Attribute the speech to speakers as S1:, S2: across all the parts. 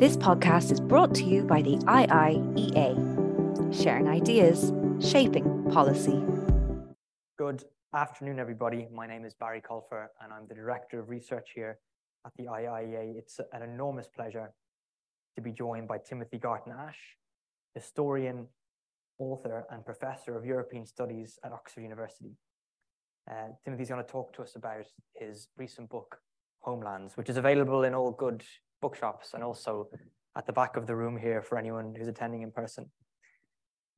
S1: This podcast is brought to you by the IIEA, sharing ideas, shaping policy.
S2: Good afternoon, everybody. My name is Barry Colfer, and I'm the Director of Research here at the IIEA. It's an enormous pleasure to be joined by Timothy Garton Ash, historian, author, and professor of European Studies at Oxford University. Uh, Timothy's going to talk to us about his recent book, Homelands, which is available in all good bookshops and also at the back of the room here for anyone who's attending in person.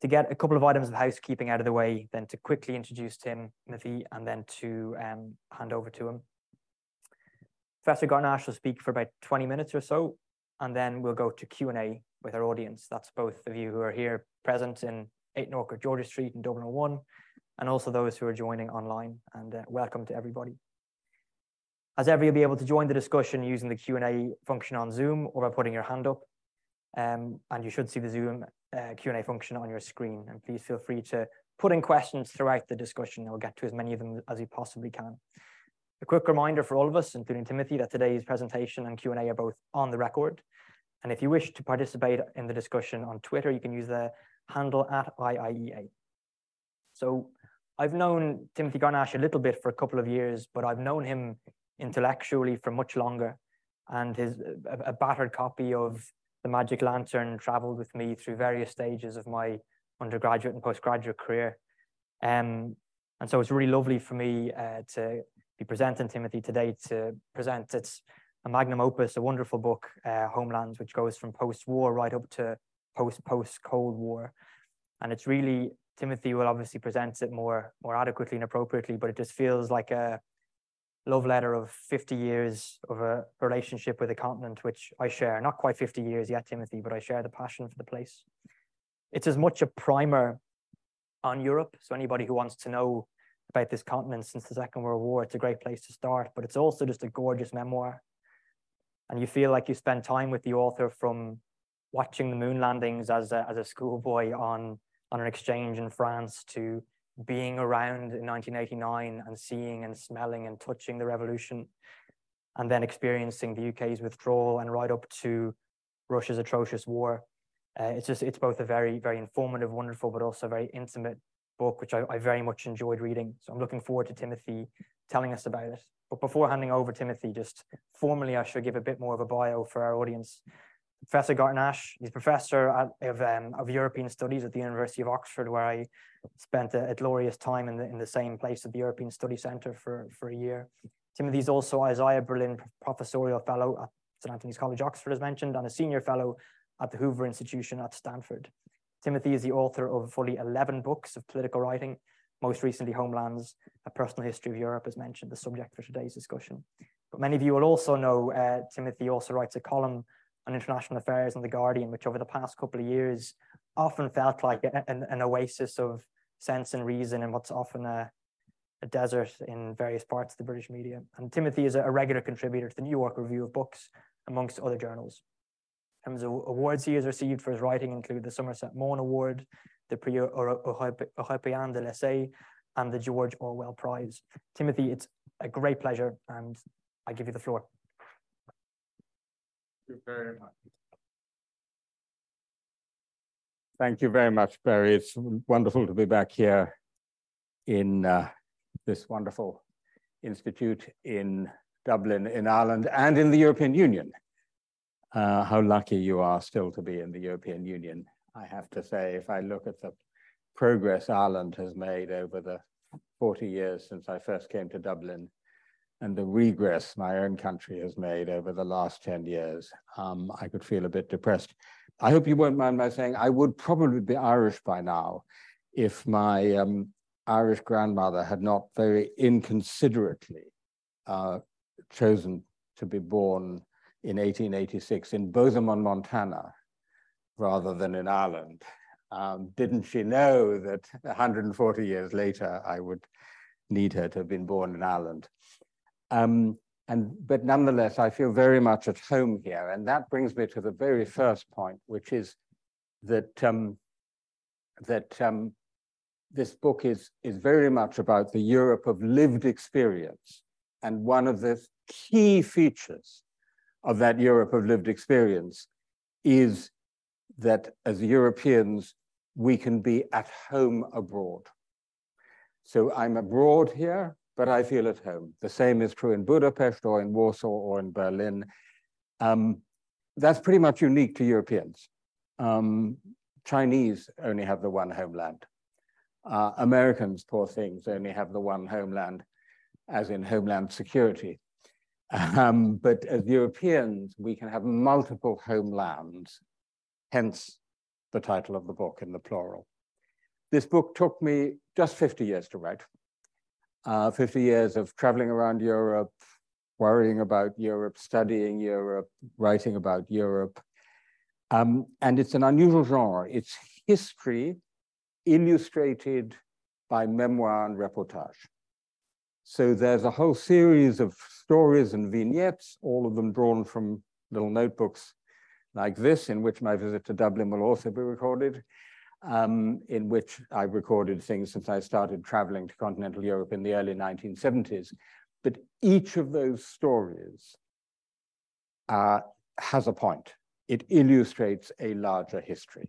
S2: To get a couple of items of housekeeping out of the way, then to quickly introduce Tim, Timothy, and then to um, hand over to him. Professor Garton Ash will speak for about 20 minutes or so, and then we'll go to Q&A with our audience. That's both of you who are here present in 8 North Great George's Street in Dublin 01, and also those who are joining online. And uh, welcome to everybody. As ever, you'll be able to join the discussion using the Q&A function on Zoom or by putting your hand up. Um, and you should see the Zoom uh, Q&A function on your screen. And please feel free to put in questions throughout the discussion. I'll get to as many of them as we possibly can. A quick reminder for all of us, including Timothy, that today's presentation and Q&A are both on the record. And if you wish to participate in the discussion on Twitter, you can use the handle at IIEA. So I've known Timothy Garton Ash a little bit for a couple of years, but I've known him intellectually for much longer. And his a, a battered copy of The Magic Lantern traveled with me through various stages of my undergraduate and postgraduate career. Um, and so it's really lovely for me uh, to be presenting Timothy today to present its a magnum opus, a wonderful book, uh, Homelands, which goes from post-war right up to post-post-Cold War. And it's really, Timothy will obviously present it more, more adequately and appropriately, but it just feels like a, love letter of 50 years of a relationship with a continent which I share. Not quite 50 years yet, Timothy, but I share the passion for the place. It's as much a primer on Europe. So anybody who wants to know about this continent since the Second World War, it's a great place to start. But it's also just a gorgeous memoir. And you feel like you spend time with the author from watching the moon landings as a, as a schoolboy on, on an exchange in France to being around in 1989 and seeing and smelling and touching the revolution and then experiencing the UK's withdrawal and right up to Russia's atrocious war. Uh, it's just, it's both a very, very informative, wonderful, but also very intimate book, which I, I, very much enjoyed reading. So I'm looking forward to Timothy telling us about it. But before handing over Timothy, just formally, I should give a bit more of a bio for our audience. Professor Garton Ash. He's professor at, of, um, of European Studies at the University of Oxford, where I spent a, a, glorious time in the, in the same place at the European Study Centre for, for a year. Timothy's also Isaiah Berlin Professorial Fellow at St. Antony's College, Oxford, as mentioned, and a senior fellow at the Hoover Institution at Stanford. Timothy is the author of fully 11 books of political writing, most recently Homelands, A Personal History of Europe, as mentioned, the subject for today's discussion. But many of you will also know uh, Timothy also writes a column on international affairs in The Guardian, which over the past couple of years often felt like an, an oasis of sense and reason in what's often a, a, desert in various parts of the British media. And Timothy is a, regular contributor to the New York Review of Books, amongst other journals. Terms of awards he has received for his writing include the Somerset Maugham Award, the Prix Européen de l'Essai, and the George Orwell Prize. Timothy, it's a great pleasure, and I give you the floor
S3: you very much. Thank you very much, Barry. It's wonderful to be back here in uh, this wonderful institute in Dublin, in Ireland, and in the European Union. Uh, how lucky you are still to be in the European Union. I have to say, if I look at the progress Ireland has made over the 40 years since I first came to Dublin, and the regress my own country has made over the last 10 years, um, I could feel a bit depressed. I hope you won't mind my saying I would probably be Irish by now if my um, Irish grandmother had not very inconsiderately uh, chosen to be born in 1886 in Bozeman, Montana, rather than in Ireland. Um, didn't she know that 140 years later I would need her to have been born in Ireland? Um, and, but nonetheless, I feel very much at home here. And that brings me to the very first point, which is that, um, that um, this book is, is very much about the Europe of lived experience. And one of the key features of that Europe of lived experience is that as Europeans, we can be at home abroad. So I'm abroad here, but I feel at home. The same is true in Budapest or in Warsaw or in Berlin. Um, that's pretty much unique to Europeans. Um, Chinese only have the one homeland. Uh, Americans, poor things, only have the one homeland, as in homeland security. Um, but as Europeans, we can have multiple homelands, hence the title of the book in the plural. This book took me just 50 years to write. Uh, 50 years of traveling around Europe, worrying about Europe, studying Europe, writing about Europe. Um, and it's an unusual genre. It's history illustrated by memoir and reportage. So there's a whole series of stories and vignettes, all of them drawn from little notebooks like this, in which my visit to Dublin will also be recorded, um, in which I recorded things since I started traveling to continental Europe in the early 1970s. But each of those stories uh, has a point. It illustrates a larger history.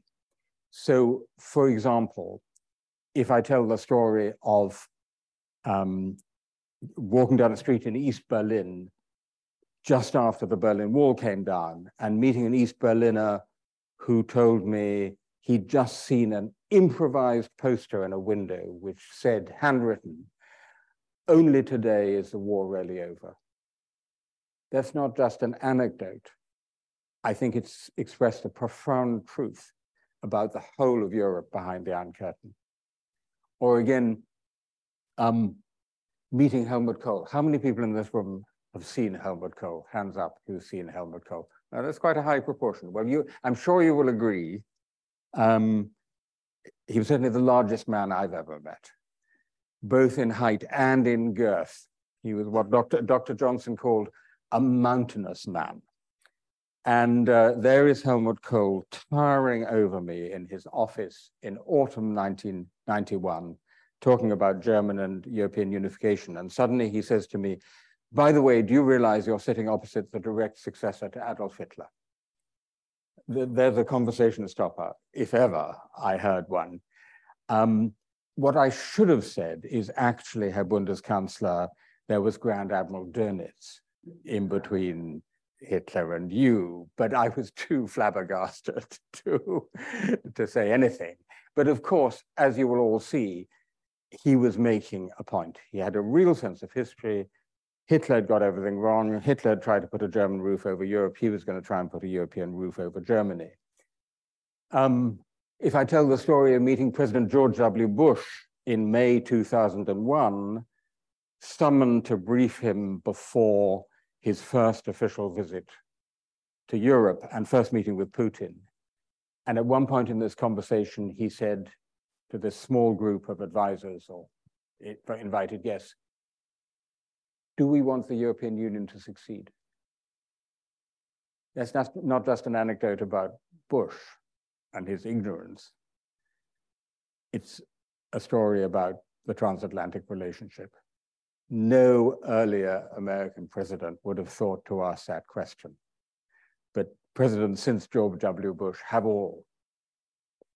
S3: So, for example, if I tell the story of um, walking down a street in East Berlin just after the Berlin Wall came down and meeting an East Berliner who told me he'd just seen an improvised poster in a window which said, handwritten, only today is the war really over. That's not just an anecdote. I think it's expressed a profound truth about the whole of Europe behind the Iron Curtain. Or again, um, meeting Helmut Kohl. How many people in this room have seen Helmut Kohl? Hands up who've seen Helmut Kohl. Now, that's quite a high proportion. Well, you, I'm sure you will agree. Um, he was certainly the largest man I've ever met, both in height and in girth. He was what Dr. Dr. Johnson called a mountainous man. And uh, there is Helmut Kohl towering over me in his office in autumn 1991, talking about German and European unification. And suddenly he says to me, by the way, do you realize you're sitting opposite the direct successor to Adolf Hitler? There's a conversation stopper, if ever I heard one. Um, what I should have said is actually, Herr Bundeskanzler, there was Grand Admiral Dönitz in between Hitler and you, but I was too flabbergasted to, to say anything. But of course, as you will all see, he was making a point. He had a real sense of history, Hitler had got everything wrong. Hitler had tried to put a German roof over Europe. He was going to try and put a European roof over Germany. Um, if I tell the story of meeting President George W. Bush in May 2001, summoned to brief him before his first official visit to Europe and first meeting with Putin. And at one point in this conversation, he said to this small group of advisors or invited guests, do we want the European Union to succeed? That's not, not just an anecdote about Bush and his ignorance. It's a story about the transatlantic relationship. No earlier American president would have thought to ask that question. But presidents since George W. Bush have all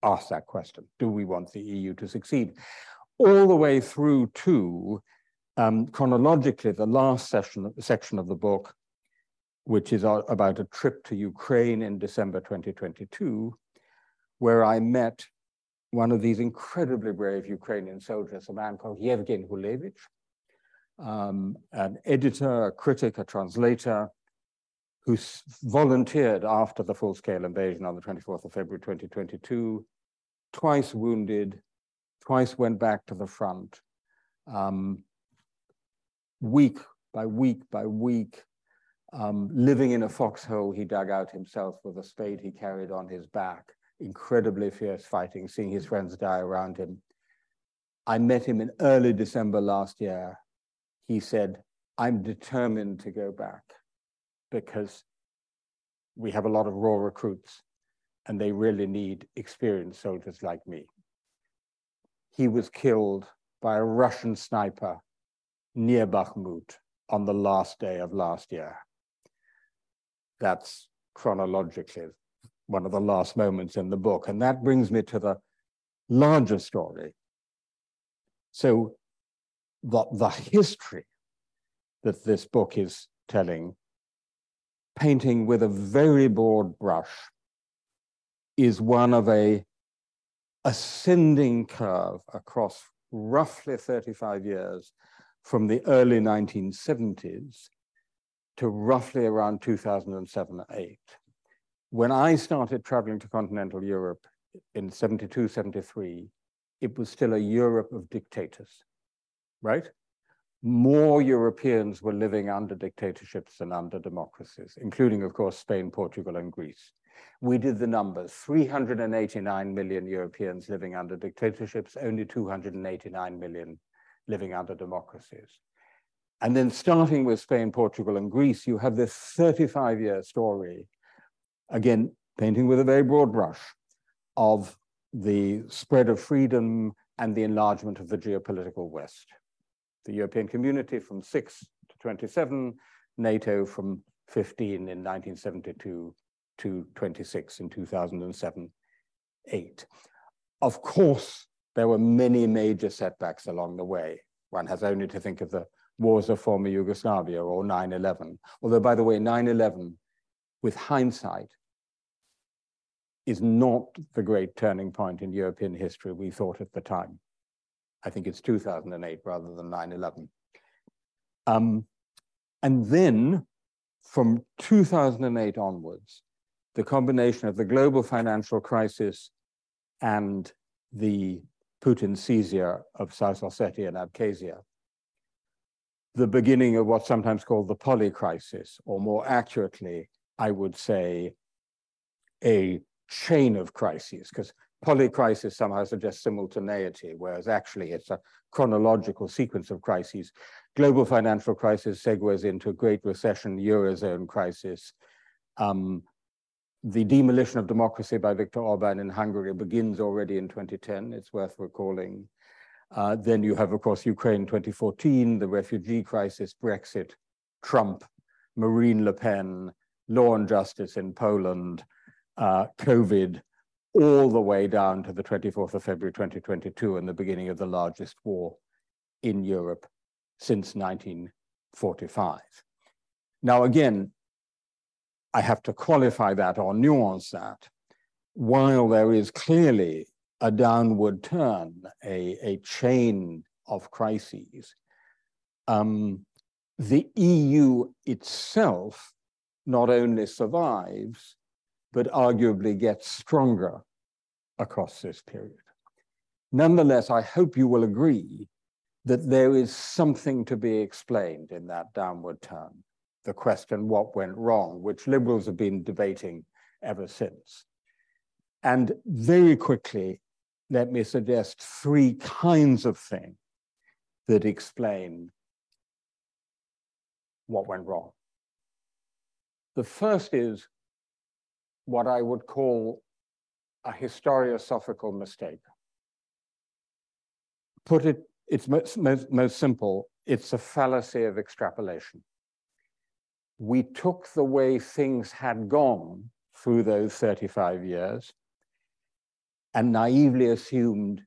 S3: asked that question. Do we want the EU to succeed? All the way through to um, chronologically, the last session, section of the book, which is about a trip to Ukraine in December 2022, where I met one of these incredibly brave Ukrainian soldiers, a man called Yevgen Hulevich, um, an editor, a critic, a translator, who volunteered after the full-scale invasion on the 24th of February 2022, twice wounded, twice went back to the front, um, week by week by week, um, living in a foxhole he dug out himself with a spade he carried on his back, incredibly fierce fighting, seeing his friends die around him. I met him in early December last year. He said, I'm determined to go back because we have a lot of raw recruits and they really need experienced soldiers like me. He was killed by a Russian sniper near Bakhmut on the last day of last year. That's chronologically one of the last moments in the book. And that brings me to the larger story. So the, the history that this book is telling, painting with a very broad brush, is one of a ascending curve across roughly 35 years from the early 1970s to roughly around 2007 8. When I started traveling to continental Europe in 72, 73, it was still a Europe of dictators, right? More Europeans were living under dictatorships than under democracies, including, of course, Spain, Portugal, and Greece. We did the numbers 389 million Europeans living under dictatorships, only 289 million living under democracies. And then starting with Spain, Portugal, and Greece, you have this 35 year story, again, painting with a very broad brush, of the spread of freedom and the enlargement of the geopolitical West. The European community from 6 to 27, NATO from 15 in 1972 to 26 in 2007 8. Of course, there were many major setbacks along the way. One has only to think of the wars of former Yugoslavia or 9 11. Although, by the way, 9 11, with hindsight, is not the great turning point in European history we thought at the time. I think it's 2008 rather than 9 11. Um, and then from 2008 onwards, the combination of the global financial crisis and the Putin seizure of South Ossetia and Abkhazia the beginning of what's sometimes called the poly crisis, or more accurately, I would say, a chain of crises, because poly crisis somehow suggests simultaneity, whereas actually it's a chronological sequence of crises. Global financial crisis segues into a Great Recession, Eurozone crisis. Um, the demolition of democracy by Viktor Orban in Hungary begins already in 2010, it's worth recalling. Uh, then you have, of course, Ukraine 2014, the refugee crisis, Brexit, Trump, Marine Le Pen, law and justice in Poland, uh, COVID, all the way down to the 24th of February 2022 and the beginning of the largest war in Europe since 1945. Now, again, I have to qualify that or nuance that. While there is clearly a downward turn, a, a chain of crises. Um, the EU itself not only survives, but arguably gets stronger across this period. Nonetheless, I hope you will agree that there is something to be explained in that downward turn, the question, what went wrong, which liberals have been debating ever since. And very quickly, let me suggest three kinds of thing that explain what went wrong. The first is what I would call a historiosophical mistake. Put it, it's most, most, most simple, it's a fallacy of extrapolation. We took the way things had gone through those 35 years and naively assumed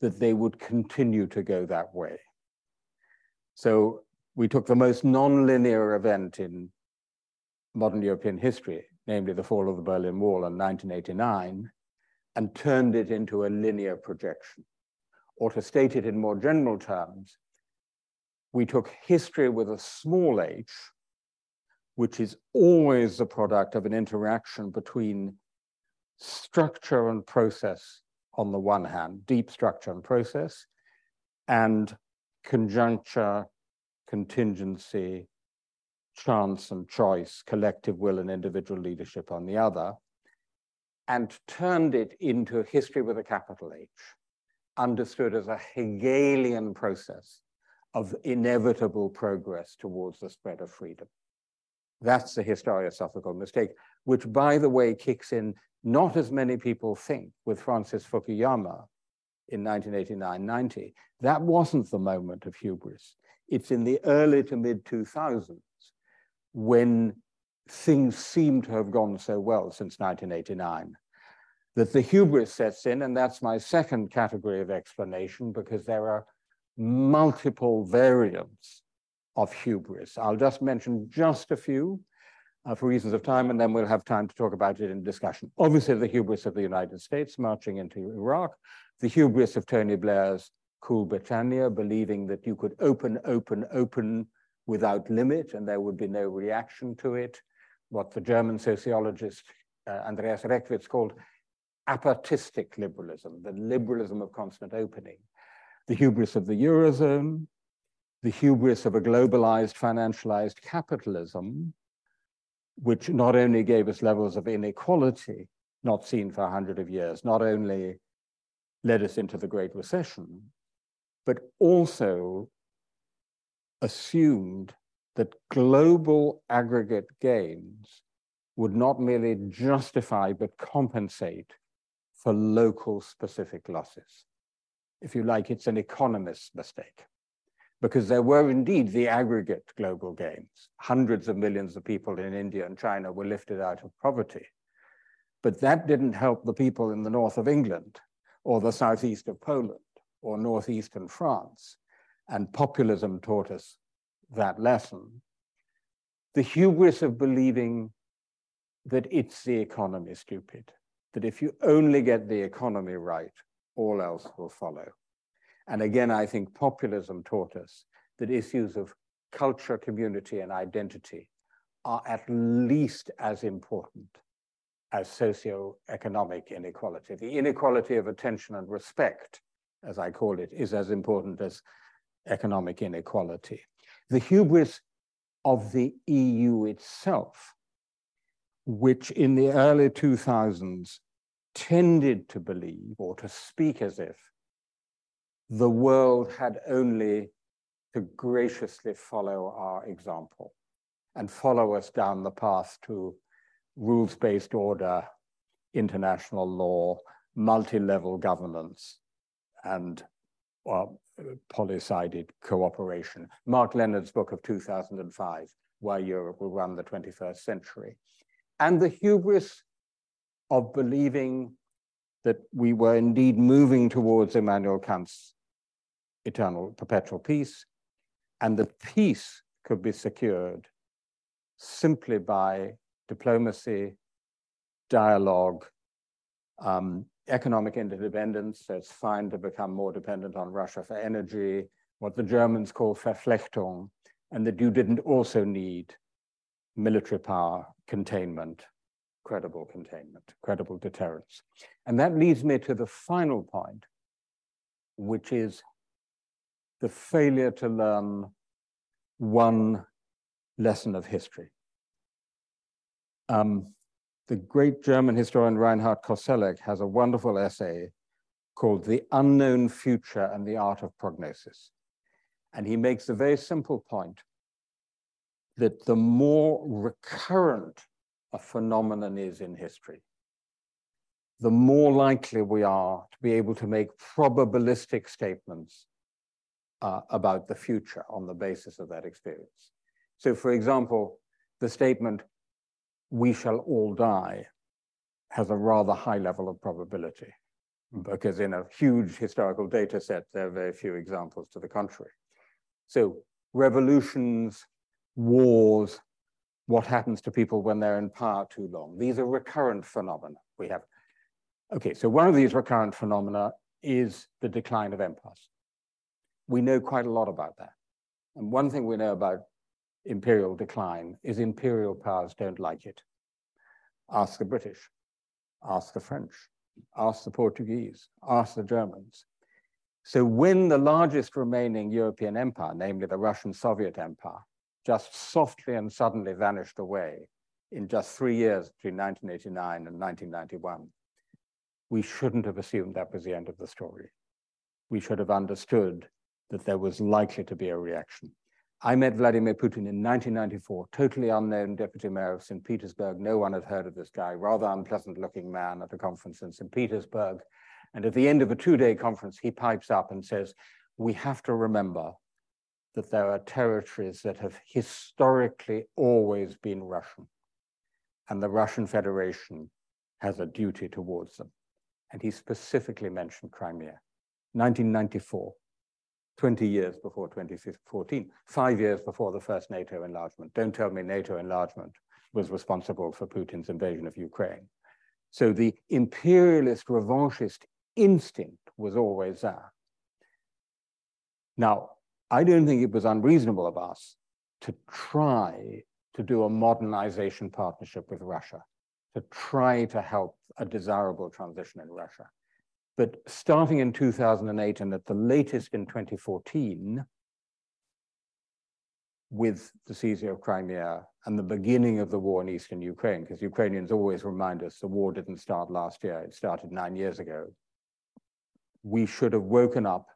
S3: that they would continue to go that way. So we took the most nonlinear event in modern European history, namely the fall of the Berlin Wall in 1989, and turned it into a linear projection. Or to state it in more general terms, we took history with a small h, which is always the product of an interaction between structure and process on the one hand, deep structure and process, and conjuncture, contingency, chance and choice, collective will and individual leadership on the other, and turned it into a history with a capital H, understood as a Hegelian process of inevitable progress towards the spread of freedom. That's the historiosophical mistake, which, by the way, kicks in not as many people think with Francis Fukuyama in 1989-90. That wasn't the moment of hubris. It's in the early to mid 2000s when things seem to have gone so well since 1989 that the hubris sets in, and that's my second category of explanation because there are multiple variants of hubris. I'll just mention just a few uh, for reasons of time, and then we'll have time to talk about it in discussion. Obviously, the hubris of the United States marching into Iraq, the hubris of Tony Blair's Cool Britannia, believing that you could open, open, open without limit, and there would be no reaction to it, what the German sociologist uh, Andreas Reckwitz called apertistic liberalism, the liberalism of constant opening, the hubris of the Eurozone, the hubris of a globalized, financialized capitalism, which not only gave us levels of inequality not seen for a hundred of years, not only led us into the Great Recession, but also assumed that global aggregate gains would not merely justify but compensate for local specific losses. If you like, it's an economist's mistake because there were indeed the aggregate global gains. Hundreds of millions of people in India and China were lifted out of poverty. But that didn't help the people in the north of England or the southeast of Poland or northeastern France. And populism taught us that lesson. The hubris of believing that it's the economy stupid, that if you only get the economy right, all else will follow. And again, I think populism taught us that issues of culture, community, and identity are at least as important as socio-economic inequality. The inequality of attention and respect, as I call it, is as important as economic inequality. The hubris of the EU itself, which in the early 2000s tended to believe or to speak as if the world had only to graciously follow our example and follow us down the path to rules-based order, international law, multi-level governance, and well, poly-sided cooperation. Mark Leonard's book of 2005, Why Europe Will Run the 21st Century. And the hubris of believing that we were indeed moving towards Immanuel Kant's eternal perpetual peace, and the peace could be secured simply by diplomacy, dialogue, um, economic interdependence. So it's fine to become more dependent on Russia for energy, what the Germans call Verflechtung, and that you didn't also need military power, containment, credible containment, credible deterrence. And that leads me to the final point, which is the failure to learn one lesson of history. Um, the great German historian Reinhard Koselleck has a wonderful essay called The Unknown Future and the Art of Prognosis. And he makes a very simple point that the more recurrent a phenomenon is in history, the more likely we are to be able to make probabilistic statements uh, about the future on the basis of that experience. So, for example, the statement, we shall all die, has a rather high level of probability because in a huge historical data set, there are very few examples to the contrary. So revolutions, wars, what happens to people when they're in power too long. These are recurrent phenomena we have. Okay, so one of these recurrent phenomena is the decline of empires. We know quite a lot about that. And one thing we know about imperial decline is imperial powers don't like it. Ask the British, ask the French, ask the Portuguese, ask the Germans. So when the largest remaining European empire, namely the Russian Soviet Empire, just softly and suddenly vanished away in just three years between 1989 and 1991, we shouldn't have assumed that was the end of the story. We should have understood that there was likely to be a reaction. I met Vladimir Putin in 1994, totally unknown deputy mayor of St. Petersburg. No one had heard of this guy, rather unpleasant looking man at a conference in St. Petersburg. And at the end of a two day conference, he pipes up and says, We have to remember that there are territories that have historically always been Russian. and the Russian Federation has a duty towards them. And he specifically mentioned Crimea, 1994, 20 years before 2014, five years before the first NATO enlargement. Don't tell me NATO enlargement was responsible for Putin's invasion of Ukraine. So the imperialist revanchist instinct was always there. Now, I don't think it was unreasonable of us to try to do a modernization partnership with Russia, to try to help a desirable transition in Russia. But starting in 2008 and at the latest in 2014, with the seizure of Crimea and the beginning of the war in eastern Ukraine, because Ukrainians always remind us the war didn't start last year, it started nine years ago. We should have woken up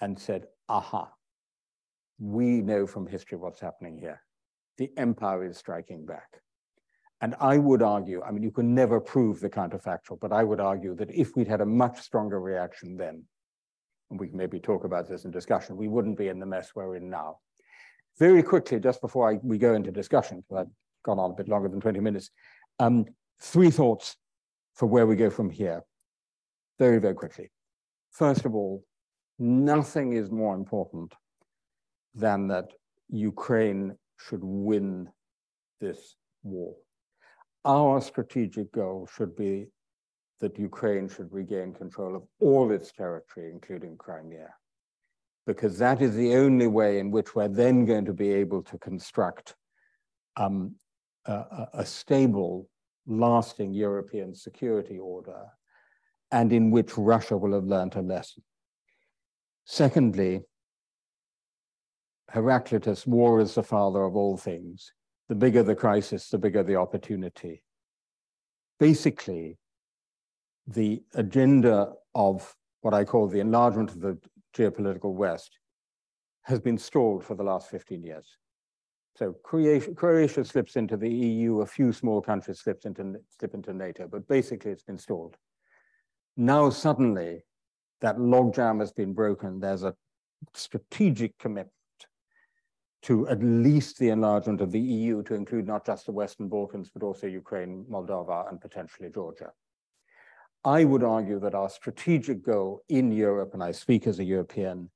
S3: and said, aha, we know from history what's happening here. The empire is striking back. And I would argue, I mean, you can never prove the counterfactual, but I would argue that if we'd had a much stronger reaction then, and we can maybe talk about this in discussion, we wouldn't be in the mess we're in now. Very quickly, just before I, we go into discussion, because I've gone on a bit longer than 20 minutes, um, three thoughts for where we go from here. Very, very quickly. First of all, nothing is more important than that Ukraine should win this war. Our strategic goal should be that Ukraine should regain control of all its territory, including Crimea, because that is the only way in which we're then going to be able to construct um, a, a stable, lasting European security order, and in which Russia will have learned a lesson. Secondly, Heraclitus, war is the father of all things. The bigger the crisis, the bigger the opportunity. Basically, the agenda of what I call the enlargement of the geopolitical West has been stalled for the last 15 years. So Croatia, slips into the EU, a few small countries slips into, slip into NATO, but basically it's been stalled. Now suddenly that logjam has been broken. There's a strategic commitment to at least the enlargement of the EU to include not just the Western Balkans, but also Ukraine, Moldova, and potentially Georgia. I would argue that our strategic goal in Europe, and I speak as a European,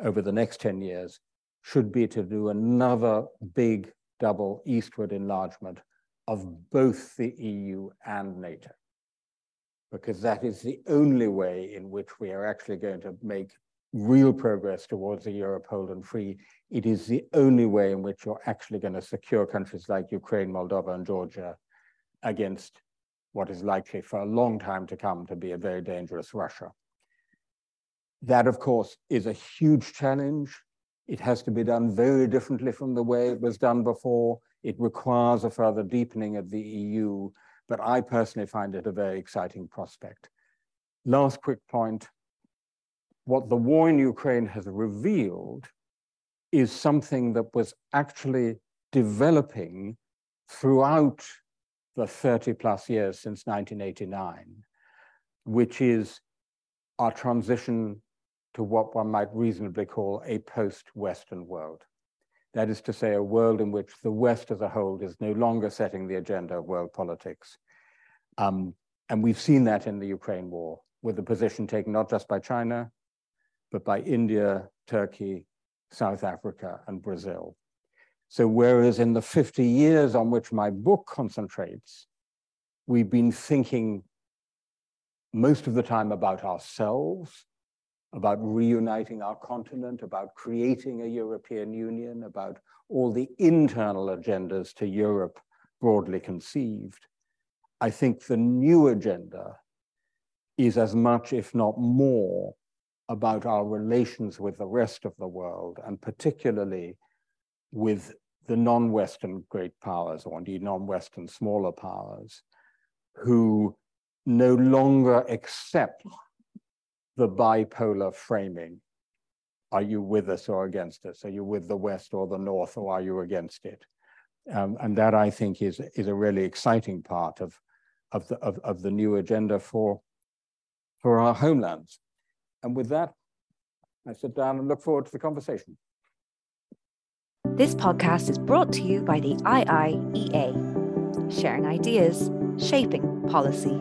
S3: over the next 10 years, should be to do another big double eastward enlargement of both the EU and NATO. Because that is the only way in which we are actually going to make real progress towards a Europe whole and free, it is the only way in which you're actually going to secure countries like Ukraine, Moldova, and Georgia against what is likely for a long time to come to be a very dangerous Russia. That, of course, is a huge challenge. It has to be done very differently from the way it was done before. It requires a further deepening of the EU, but I personally find it a very exciting prospect. Last quick point, what the war in Ukraine has revealed is something that was actually developing throughout the 30 plus years since 1989, which is our transition to what one might reasonably call a post-Western world. That is to say, a world in which the West as a whole is no longer setting the agenda of world politics. Um, and we've seen that in the Ukraine war, with the position taken not just by China, but by India, Turkey, South Africa, and Brazil. So whereas in the 50 years on which my book concentrates, we've been thinking most of the time about ourselves, about reuniting our continent, about creating a European Union, about all the internal agendas to Europe broadly conceived. I think the new agenda is as much, if not more, about our relations with the rest of the world, and particularly with the non-Western great powers, or indeed non-Western smaller powers, who no longer accept the bipolar framing. Are you with us or against us? Are you with the West or the North, or are you against it? Um, and that I think is, is a really exciting part of, of, the, of, of the new agenda for, for our homelands. And with that, I sit down and look forward to the conversation.
S1: This podcast is brought to you by the IIEA, sharing ideas, shaping policy.